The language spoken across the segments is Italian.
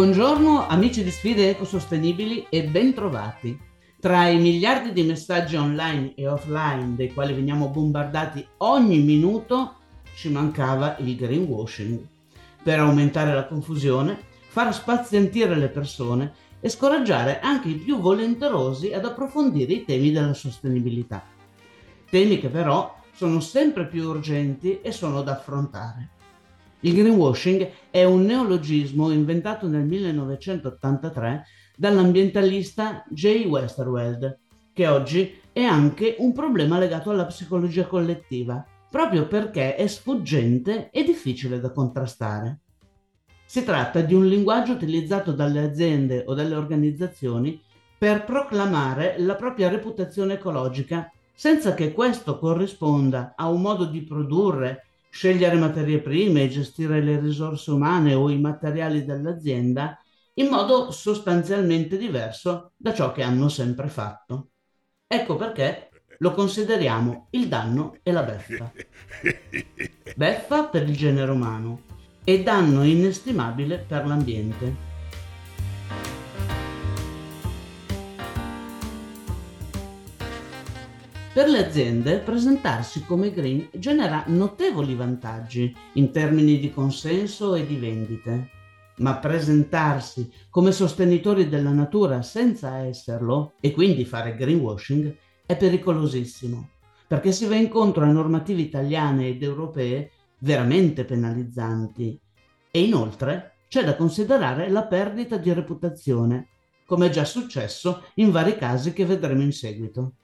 Buongiorno amici di sfide ecosostenibili e bentrovati. Tra i miliardi di messaggi online e offline dei quali veniamo bombardati ogni minuto ci mancava il greenwashing. Per aumentare la confusione, far spazientire le persone e scoraggiare anche i più volenterosi ad approfondire i temi della sostenibilità. Temi che però sono sempre più urgenti e sono da affrontare. Il greenwashing è un neologismo inventato nel 1983 dall'ambientalista Jay Westerweld, che oggi è anche un problema legato alla psicologia collettiva, proprio perché è sfuggente e difficile da contrastare. Si tratta di un linguaggio utilizzato dalle aziende o dalle organizzazioni per proclamare la propria reputazione ecologica senza che questo corrisponda a un modo di produrre scegliere materie prime e gestire le risorse umane o i materiali dell'azienda in modo sostanzialmente diverso da ciò che hanno sempre fatto. Ecco perché lo consideriamo il danno e la beffa. Beffa per il genere umano e danno inestimabile per l'ambiente. Per le aziende presentarsi come green genera notevoli vantaggi in termini di consenso e di vendite, ma presentarsi come sostenitori della natura senza esserlo e quindi fare greenwashing è pericolosissimo, perché si va incontro a normative italiane ed europee veramente penalizzanti e inoltre c'è da considerare la perdita di reputazione, come è già successo in vari casi che vedremo in seguito.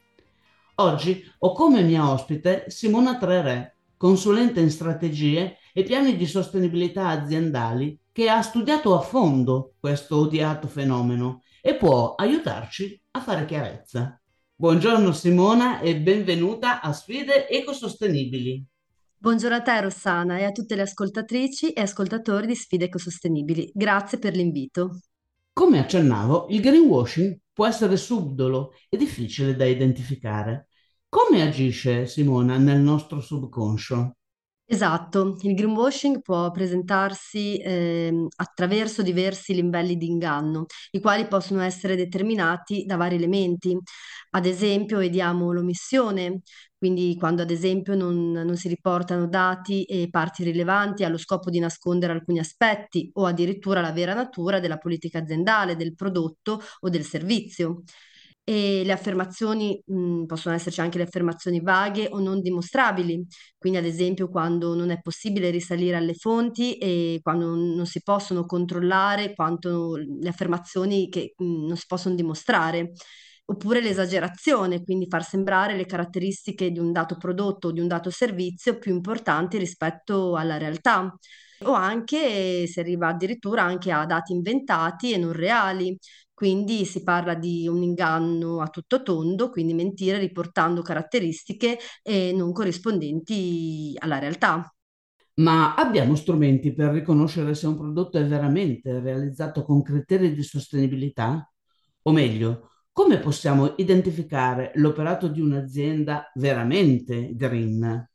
Oggi ho come mia ospite Simona Trerè, consulente in strategie e piani di sostenibilità aziendali, che ha studiato a fondo questo odiato fenomeno e può aiutarci a fare chiarezza. Buongiorno Simona e benvenuta a Sfide Ecosostenibili. Buongiorno a te Rossana e a tutte le ascoltatrici e ascoltatori di Sfide Ecosostenibili. Grazie per l'invito. Come accennavo, il greenwashing può essere subdolo e difficile da identificare. Come agisce Simona nel nostro subconscio? Esatto, il greenwashing può presentarsi ehm, attraverso diversi livelli di inganno, i quali possono essere determinati da vari elementi. Ad esempio, vediamo l'omissione, quindi quando ad esempio non, non si riportano dati e parti rilevanti allo scopo di nascondere alcuni aspetti o addirittura la vera natura della politica aziendale, del prodotto o del servizio. E le affermazioni, mh, possono esserci anche le affermazioni vaghe o non dimostrabili, quindi ad esempio quando non è possibile risalire alle fonti e quando non si possono controllare quanto le affermazioni che mh, non si possono dimostrare. Oppure l'esagerazione, quindi far sembrare le caratteristiche di un dato prodotto o di un dato servizio più importanti rispetto alla realtà. O anche si arriva addirittura anche a dati inventati e non reali, quindi si parla di un inganno a tutto tondo, quindi mentire riportando caratteristiche eh, non corrispondenti alla realtà. Ma abbiamo strumenti per riconoscere se un prodotto è veramente realizzato con criteri di sostenibilità? O meglio, come possiamo identificare l'operato di un'azienda veramente green?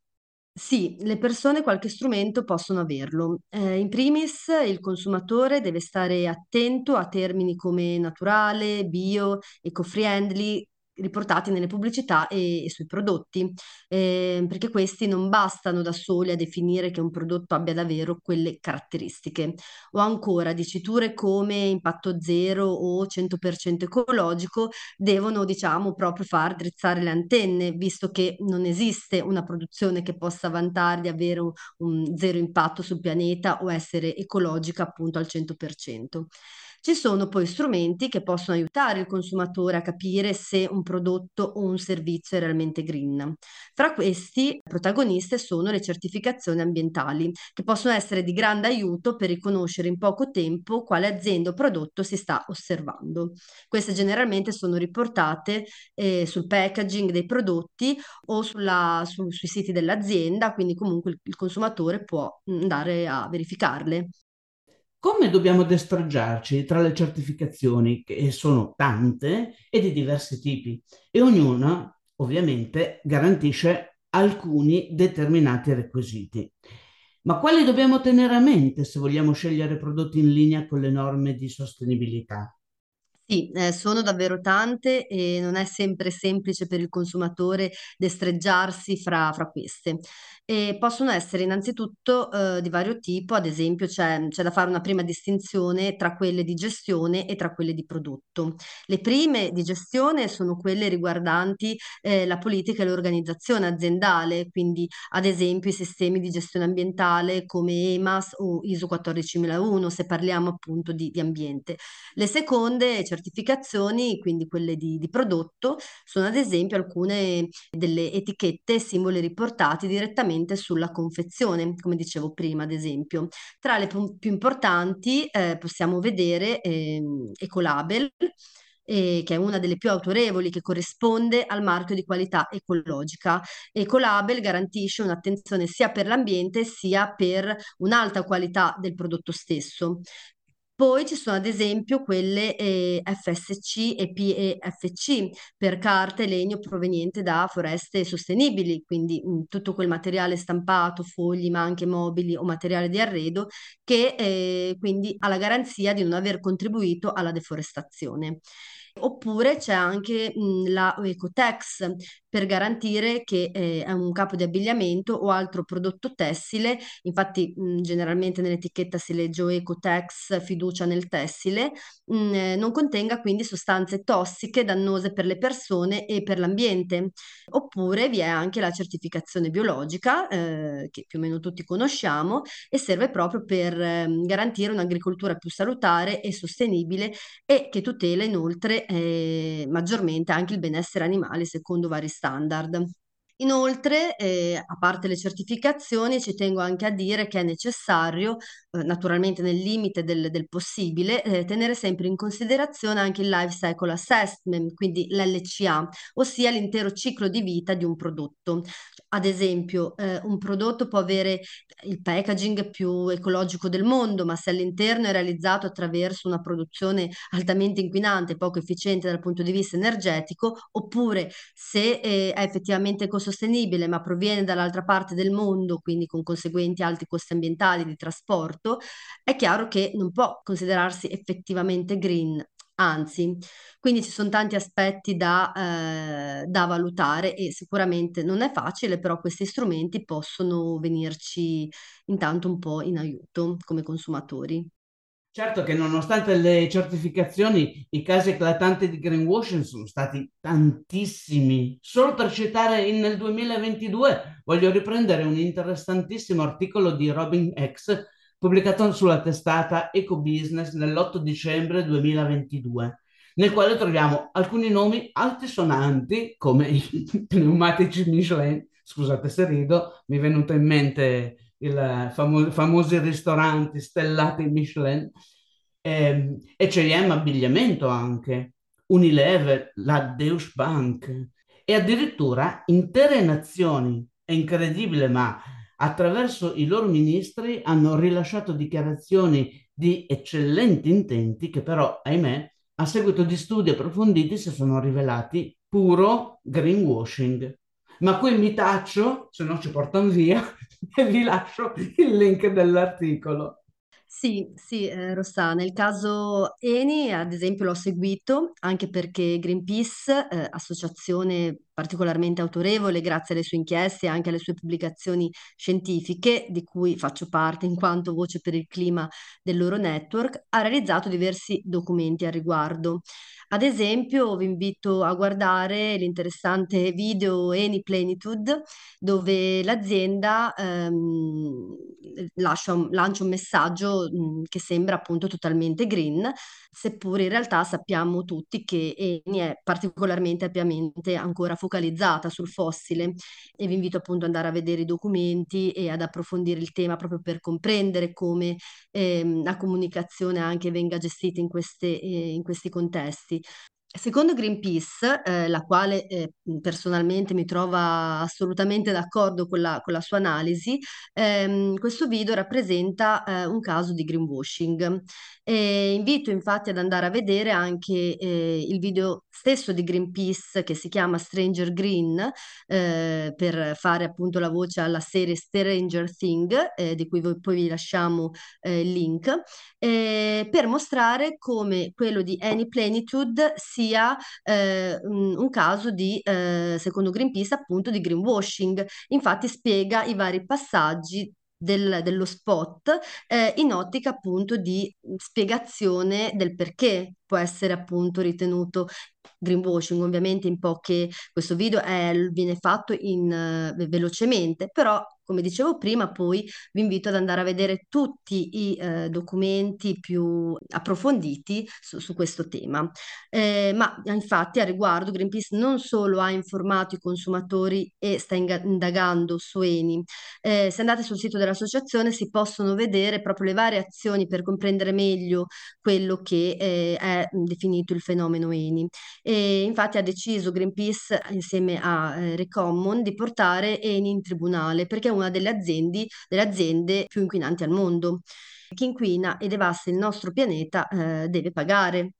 Sì, le persone qualche strumento possono averlo. Eh, in primis, il consumatore deve stare attento a termini come naturale, bio, eco-friendly, riportati nelle pubblicità e, e sui prodotti, eh, perché questi non bastano da soli a definire che un prodotto abbia davvero quelle caratteristiche. O ancora diciture come impatto zero o 100% ecologico devono, diciamo, proprio far drizzare le antenne, visto che non esiste una produzione che possa vantare di avere un, un zero impatto sul pianeta o essere ecologica appunto al 100%. Ci sono poi strumenti che possono aiutare il consumatore a capire se un prodotto o un servizio è realmente green. Fra questi, protagoniste sono le certificazioni ambientali, che possono essere di grande aiuto per riconoscere in poco tempo quale azienda o prodotto si sta osservando. Queste generalmente sono riportate eh, sul packaging dei prodotti o sulla, su, sui siti dell'azienda, quindi comunque il, il consumatore può andare a verificarle. Come dobbiamo destreggiarci tra le certificazioni, che sono tante e di diversi tipi, e ognuna ovviamente garantisce alcuni determinati requisiti. Ma quali dobbiamo tenere a mente se vogliamo scegliere prodotti in linea con le norme di sostenibilità? Sì, eh, sono davvero tante e non è sempre semplice per il consumatore destreggiarsi fra, fra queste. E possono essere innanzitutto eh, di vario tipo, ad esempio c'è, da fare una prima distinzione tra quelle di gestione e tra quelle di prodotto. Le prime di gestione sono quelle riguardanti eh, la politica e l'organizzazione aziendale, quindi ad esempio i sistemi di gestione ambientale come EMAS o ISO 14001, se parliamo appunto di, di ambiente. Le seconde certificazioni, quindi quelle di, di prodotto, sono ad esempio alcune delle etichette e simboli riportati direttamente sulla confezione, come dicevo prima, ad esempio. Tra le più importanti eh, possiamo vedere eh, Ecolabel, eh, che è una delle più autorevoli, che corrisponde al marchio di qualità ecologica. Ecolabel garantisce un'attenzione sia per l'ambiente sia per un'alta qualità del prodotto stesso. Poi ci sono ad esempio quelle eh, FSC e PEFC per carta e legno proveniente da foreste sostenibili, quindi mh, tutto quel materiale stampato, fogli, ma anche mobili o materiale di arredo che eh, quindi ha la garanzia di non aver contribuito alla deforestazione. Oppure c'è anche mh, la Ecotex per garantire che eh, un capo di abbigliamento o altro prodotto tessile, infatti mh, generalmente nell'etichetta si legge Ecotex, fiducia nel tessile, mh, eh, non contenga quindi sostanze tossiche dannose per le persone e per l'ambiente. Oppure vi è anche la certificazione biologica, eh, che più o meno tutti conosciamo, e serve proprio per eh, garantire un'agricoltura più salutare e sostenibile e che tutela inoltre eh, maggiormente anche il benessere animale secondo vari standard. Inoltre, eh, a parte le certificazioni, ci tengo anche a dire che è necessario, naturalmente nel limite del, del possibile, eh, tenere sempre in considerazione anche il life cycle assessment, quindi l'LCA, ossia l'intero ciclo di vita di un prodotto. Ad esempio, eh, un prodotto può avere il packaging più ecologico del mondo, ma se all'interno è realizzato attraverso una produzione altamente inquinante, poco efficiente dal punto di vista energetico, oppure se eh, è effettivamente ecosostenibile, ma proviene dall'altra parte del mondo, quindi con conseguenti alti costi ambientali di trasporto, è chiaro che non può considerarsi effettivamente green. Anzi, quindi ci sono tanti aspetti da, eh, da valutare e sicuramente non è facile, però questi strumenti possono venirci intanto un po' in aiuto come consumatori. Certo che nonostante le certificazioni, i casi eclatanti di greenwashing sono stati tantissimi. Solo per citare in- nel 2022 voglio riprendere un interessantissimo articolo di Robin X pubblicato sulla testata Ecobusiness nell'8 dicembre 2022, nel quale troviamo alcuni nomi altisonanti come i pneumatici Michelin. Scusate se rido, mi è venuto in mente i famo- famosi ristoranti stellati Michelin, e, e CM Abbigliamento anche, Unilever, la Deutsche Bank e addirittura intere nazioni. È incredibile, ma attraverso i loro ministri hanno rilasciato dichiarazioni di eccellenti intenti che però, ahimè, a seguito di studi approfonditi si sono rivelati puro greenwashing. Ma qui mi taccio, se no ci portano via, e vi lascio il link dell'articolo. Sì, sì, eh, Rossana, nel caso Eni, ad esempio, l'ho seguito anche perché Greenpeace, eh, associazione particolarmente autorevole grazie alle sue inchieste e anche alle sue pubblicazioni scientifiche, di cui faccio parte in quanto voce per il clima del loro network, ha realizzato diversi documenti al riguardo. Ad esempio, vi invito a guardare l'interessante video Eni Plenitude, dove l'azienda ehm, lascia lancia un messaggio mh, che sembra appunto totalmente green, seppur in realtà sappiamo tutti che Eni è particolarmente ampiamente ancora focalizzata sul fossile e vi invito appunto ad andare a vedere i documenti e ad approfondire il tema proprio per comprendere come ehm, la comunicazione anche venga gestita in queste, eh, in questi contesti. Secondo Greenpeace, eh, la quale eh, personalmente mi trova assolutamente d'accordo con la, con la sua analisi, ehm, questo video rappresenta eh, un caso di greenwashing. E invito infatti ad andare a vedere anche eh, il video stesso di Greenpeace che si chiama Stranger Green, eh, per fare appunto la voce alla serie Stranger Thing, eh, di cui poi vi lasciamo il link, per mostrare come quello di Any Plenitude si sia eh, un caso di, eh, secondo Greenpeace, appunto di greenwashing. Infatti spiega i vari passaggi del, dello spot eh, in ottica appunto di spiegazione del perché può essere appunto ritenuto greenwashing. Ovviamente in poche questo video è, viene fatto in, uh, velocemente, però come dicevo prima, poi vi invito ad andare a vedere tutti i eh, documenti più approfonditi su, su questo tema. Eh, ma infatti a riguardo Greenpeace non solo ha informato i consumatori e sta indagando su Eni, eh, se andate sul sito dell'associazione si possono vedere proprio le varie azioni per comprendere meglio quello che eh, è definito il fenomeno Eni. E infatti ha deciso Greenpeace insieme a eh, Recommon di portare Eni in tribunale perché è una delle aziende, delle aziende più inquinanti al mondo. Chi inquina e devasta il nostro pianeta eh, deve pagare.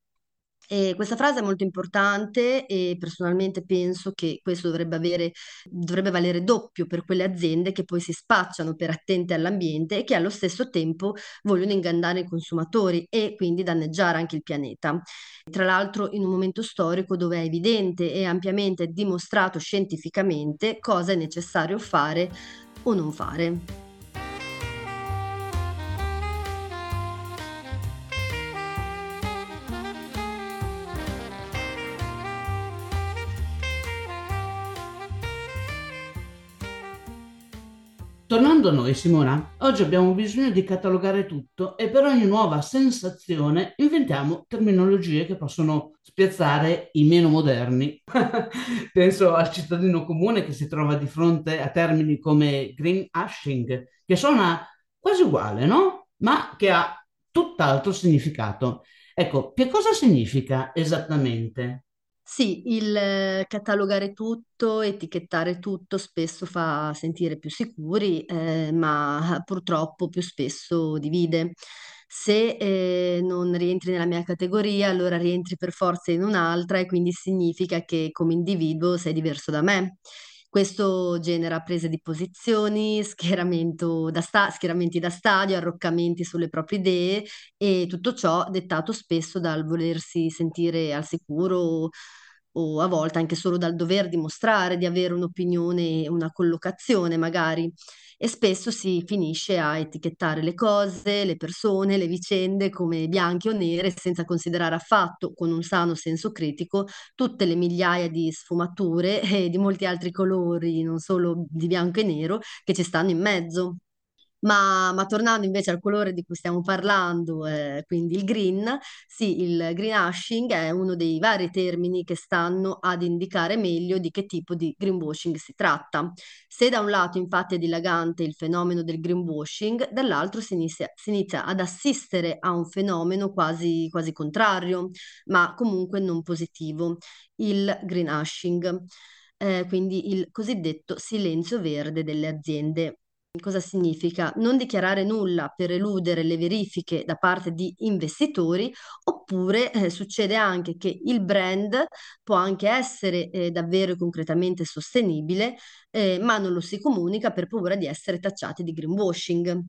E questa frase è molto importante e personalmente penso che questo dovrebbe, avere, dovrebbe valere doppio per quelle aziende che poi si spacciano per attente all'ambiente e che allo stesso tempo vogliono ingannare i consumatori e quindi danneggiare anche il pianeta. Tra l'altro in un momento storico dove è evidente e ampiamente dimostrato scientificamente cosa è necessario fare o non fare. Tornando a noi, Simona, oggi abbiamo bisogno di catalogare tutto e per ogni nuova sensazione inventiamo terminologie che possono spiazzare i meno moderni. Penso al cittadino comune che si trova di fronte a termini come green hashing, che suona quasi uguale, no? Ma che ha tutt'altro significato. Ecco, che cosa significa esattamente? Sì, il eh, catalogare tutto, etichettare tutto spesso fa sentire più sicuri, eh, ma purtroppo più spesso divide. Se eh, non rientri nella mia categoria, allora rientri per forza in un'altra e quindi significa che come individuo sei diverso da me. Questo genera prese di posizioni, schieramento da sta- schieramenti da stadio, arroccamenti sulle proprie idee e tutto ciò dettato spesso dal volersi sentire al sicuro o a volte anche solo dal dover dimostrare di avere un'opinione, una collocazione magari. E spesso si finisce a etichettare le cose, le persone, le vicende come bianche o nere, senza considerare affatto, con un sano senso critico, tutte le migliaia di sfumature e di molti altri colori, non solo di bianco e nero, che ci stanno in mezzo. Ma, ma, tornando invece al colore di cui stiamo parlando, eh, quindi il green, sì, il greenwashing è uno dei vari termini che stanno ad indicare meglio di che tipo di greenwashing si tratta. Se da un lato infatti è dilagante il fenomeno del greenwashing, dall'altro si inizia, si inizia ad assistere a un fenomeno quasi, quasi contrario, ma comunque non positivo, il greenwashing. Eh, quindi il cosiddetto silenzio verde delle aziende Cosa significa? Non dichiarare nulla per eludere le verifiche da parte di investitori, oppure eh, succede anche che il brand può anche essere eh, davvero e concretamente sostenibile, eh, ma non lo si comunica per paura di essere tacciati di greenwashing.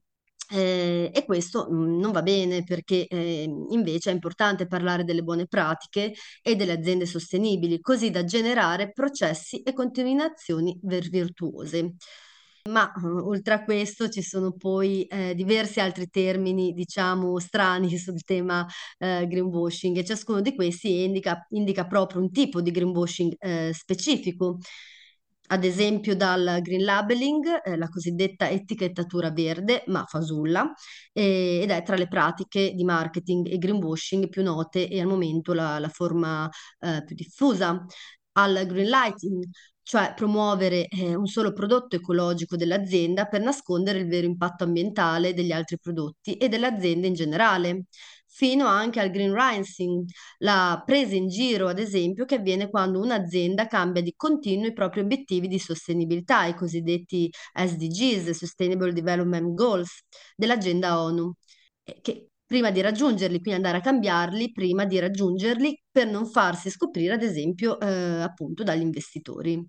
Eh, e questo mh, mm, non va bene perché eh, invece è importante parlare delle buone pratiche e delle aziende sostenibili, così da generare processi e continuazioni virtuose. Ma uh, oltre a questo ci sono poi eh, diversi altri termini, diciamo, strani sul tema eh, greenwashing e ciascuno di questi indica, indica proprio un tipo di greenwashing eh, specifico. Ad esempio dal green labeling, eh, la cosiddetta etichettatura verde, ma fasulla, ed è tra le pratiche di marketing e greenwashing più note e al momento la, la forma eh, più diffusa al green lighting, cioè promuovere eh, un solo prodotto ecologico dell'azienda per nascondere il vero impatto ambientale degli altri prodotti e dell'azienda in generale. fino anche al green rising, la presa in giro, ad esempio, che avviene quando un'azienda cambia di continuo i propri obiettivi di sostenibilità, i cosiddetti SDGs, Sustainable Development Goals, dell'agenda ONU, che prima di raggiungerli, quindi andare a cambiarli, prima di raggiungerli per non farsi scoprire, ad esempio, eh, appunto dagli investitori.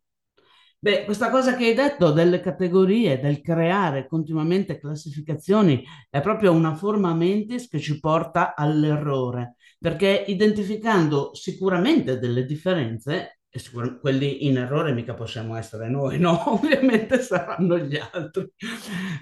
Beh, questa cosa che hai detto delle categorie, del creare continuamente classificazioni, è proprio una forma mentis che ci porta all'errore, perché identificando sicuramente delle differenze, e sicur- quelli in errore mica possiamo essere noi, no? Ovviamente saranno gli altri.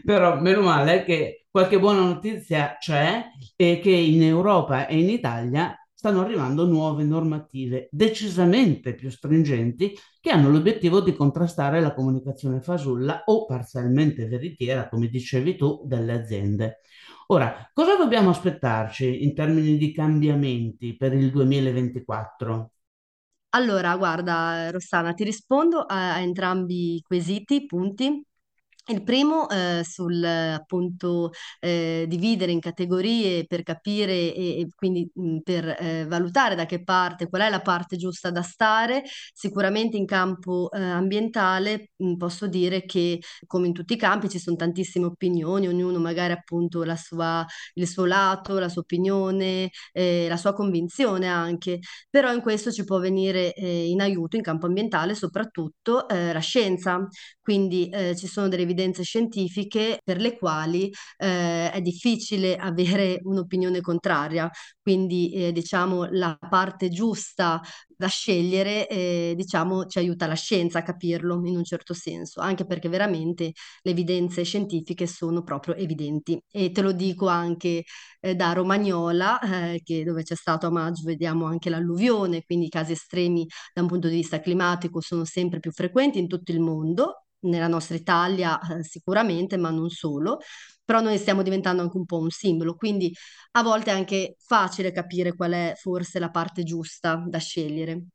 Però meno male che qualche buona notizia c'è e che in Europa e in Italia stanno arrivando nuove normative decisamente più stringenti che hanno l'obiettivo di contrastare la comunicazione fasulla o parzialmente veritiera, come dicevi tu, delle aziende. Ora, cosa dobbiamo aspettarci in termini di cambiamenti per il 2024? Allora, guarda, Rossana, ti rispondo a, a entrambi i quesiti, punti. Il primo eh, sul appunto eh, dividere in categorie per capire e, e quindi mh, per eh, valutare da che parte, qual è la parte giusta da stare. Sicuramente in campo eh, ambientale mh, posso dire che come in tutti i campi ci sono tantissime opinioni, ognuno magari appunto la sua, il suo lato, la sua opinione, eh, la sua convinzione anche, però in questo ci può venire eh, in aiuto in campo ambientale soprattutto la scienza quindi ci sono delle evidenze scientifiche per le quali eh, è difficile avere un'opinione contraria, quindi eh, diciamo la parte giusta da scegliere, eh, diciamo ci aiuta la scienza a capirlo in un certo senso, anche perché veramente le evidenze scientifiche sono proprio evidenti. E te lo dico anche eh, da Romagnola, eh, che dove c'è stato a maggio vediamo anche l'alluvione, quindi i casi estremi da un punto di vista climatico sono sempre più frequenti in tutto il mondo nella nostra Italia eh, sicuramente, ma non solo, però noi stiamo diventando anche un po' un simbolo, quindi a volte è anche facile capire qual è forse la parte giusta da scegliere.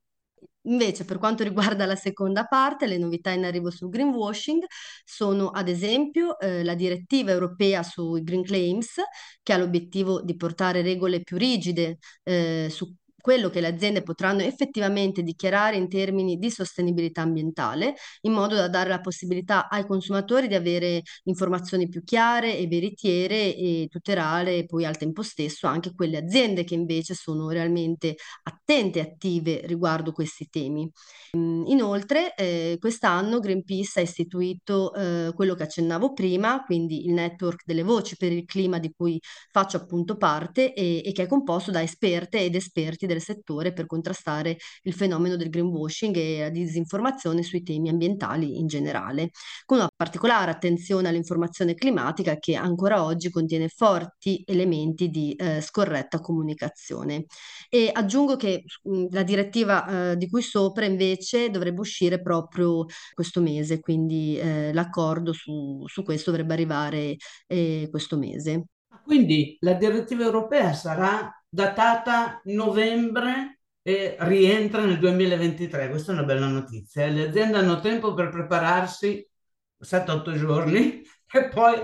Invece, per quanto riguarda la seconda parte, le novità in arrivo sul greenwashing sono ad esempio eh, la direttiva europea sui green claims, che ha l'obiettivo di portare regole più rigide eh, su quello che le aziende potranno effettivamente dichiarare in termini di sostenibilità ambientale, in modo da dare la possibilità ai consumatori di avere informazioni più chiare e veritiere e tutelare poi al tempo stesso anche quelle aziende che invece sono realmente attente e attive riguardo questi temi. Mm, inoltre, eh, quest'anno Greenpeace ha istituito eh, quello che accennavo prima, quindi il network delle voci per il clima di cui faccio appunto parte e, e che è composto da esperte ed esperti del del settore per contrastare il fenomeno del greenwashing e la disinformazione sui temi ambientali in generale, con una particolare attenzione all'informazione climatica che ancora oggi contiene forti elementi di eh, scorretta comunicazione. E aggiungo che mh, la direttiva eh, di cui sopra invece dovrebbe uscire proprio questo mese, quindi eh, l'accordo su, su, questo dovrebbe arrivare eh, questo mese. Quindi la direttiva europea sarà datata novembre e rientra nel 2023. Questa è una bella notizia. Le aziende hanno tempo per prepararsi 7-8 giorni e poi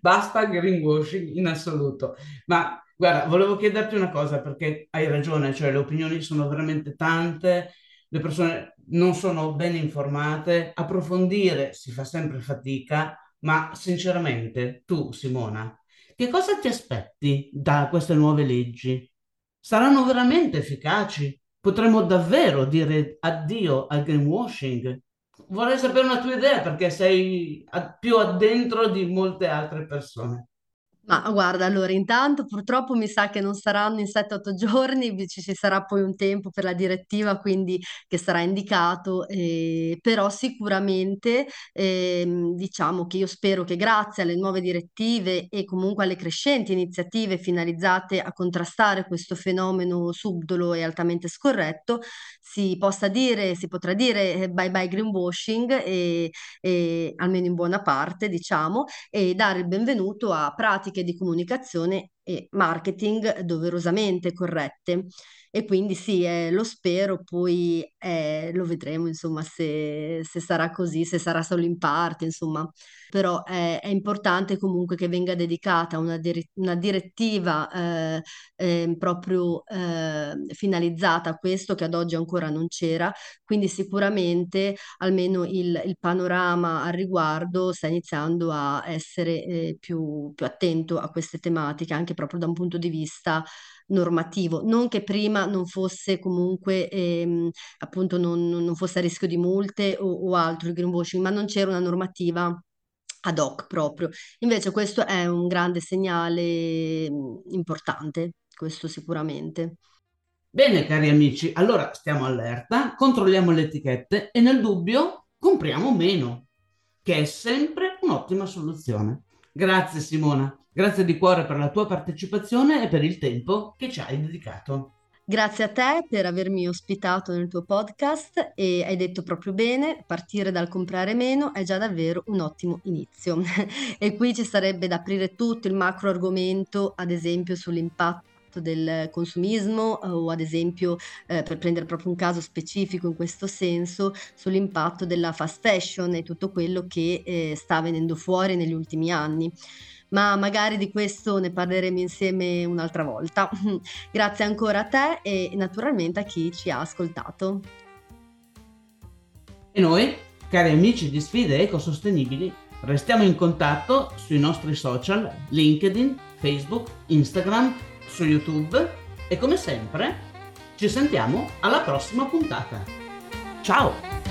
basta greenwashing in assoluto. Ma guarda, volevo chiederti una cosa perché hai ragione, cioè le opinioni sono veramente tante, le persone non sono ben informate, approfondire si fa sempre fatica, ma sinceramente tu, Simona, che cosa ti aspetti da queste nuove leggi? Saranno veramente efficaci? Potremmo davvero dire addio al greenwashing? Vorrei sapere una tua idea perché sei più addentro di molte altre persone. Ma guarda, allora intanto purtroppo mi sa che non saranno in 7-8 giorni, ci, sarà poi un tempo per la direttiva, quindi che sarà indicato, eh, però sicuramente ehm, diciamo che io spero che grazie alle nuove direttive e comunque alle crescenti iniziative finalizzate a contrastare questo fenomeno subdolo e altamente scorretto, si possa dire, si potrà dire eh, bye bye greenwashing, e, e, almeno in buona parte, diciamo, e dare il benvenuto a pratiche di comunicazione e marketing doverosamente corrette. E quindi sì, eh, lo spero, poi eh, lo vedremo, insomma, se, se, sarà così, se sarà solo in parte, insomma. Però eh, è importante comunque che venga dedicata una, dir- una direttiva eh, ehm, proprio eh, finalizzata a questo, che ad oggi ancora non c'era, quindi sicuramente almeno il, il panorama al riguardo sta iniziando a essere eh, più, più attento a queste tematiche, anche proprio da un punto di vista normativo, non che prima non fosse comunque ehm, appunto non, non, fosse a rischio di multe o, o altro il greenwashing, ma non c'era una normativa ad hoc proprio. Invece questo è un grande segnale mm, importante, questo sicuramente. Bene, cari amici, allora stiamo allerta, controlliamo le etichette e nel dubbio compriamo meno, che è sempre un'ottima soluzione. Grazie Simona, grazie di cuore per la tua partecipazione e per il tempo che ci hai dedicato. Grazie a te per avermi ospitato nel tuo podcast e hai detto proprio bene, partire dal comprare meno è già davvero un ottimo inizio. e qui ci sarebbe da aprire tutto il macro argomento, ad esempio sull'impatto del consumismo o ad esempio eh, per prendere proprio un caso specifico in questo senso sull'impatto della fast fashion e tutto quello che eh, sta venendo fuori negli ultimi anni ma magari di questo ne parleremo insieme un'altra volta. Grazie ancora a te e naturalmente a chi ci ha ascoltato. E noi, cari amici di Sfide Ecosostenibili, restiamo in contatto sui nostri social, LinkedIn, Facebook, Instagram, su YouTube e come sempre ci sentiamo alla prossima puntata. Ciao!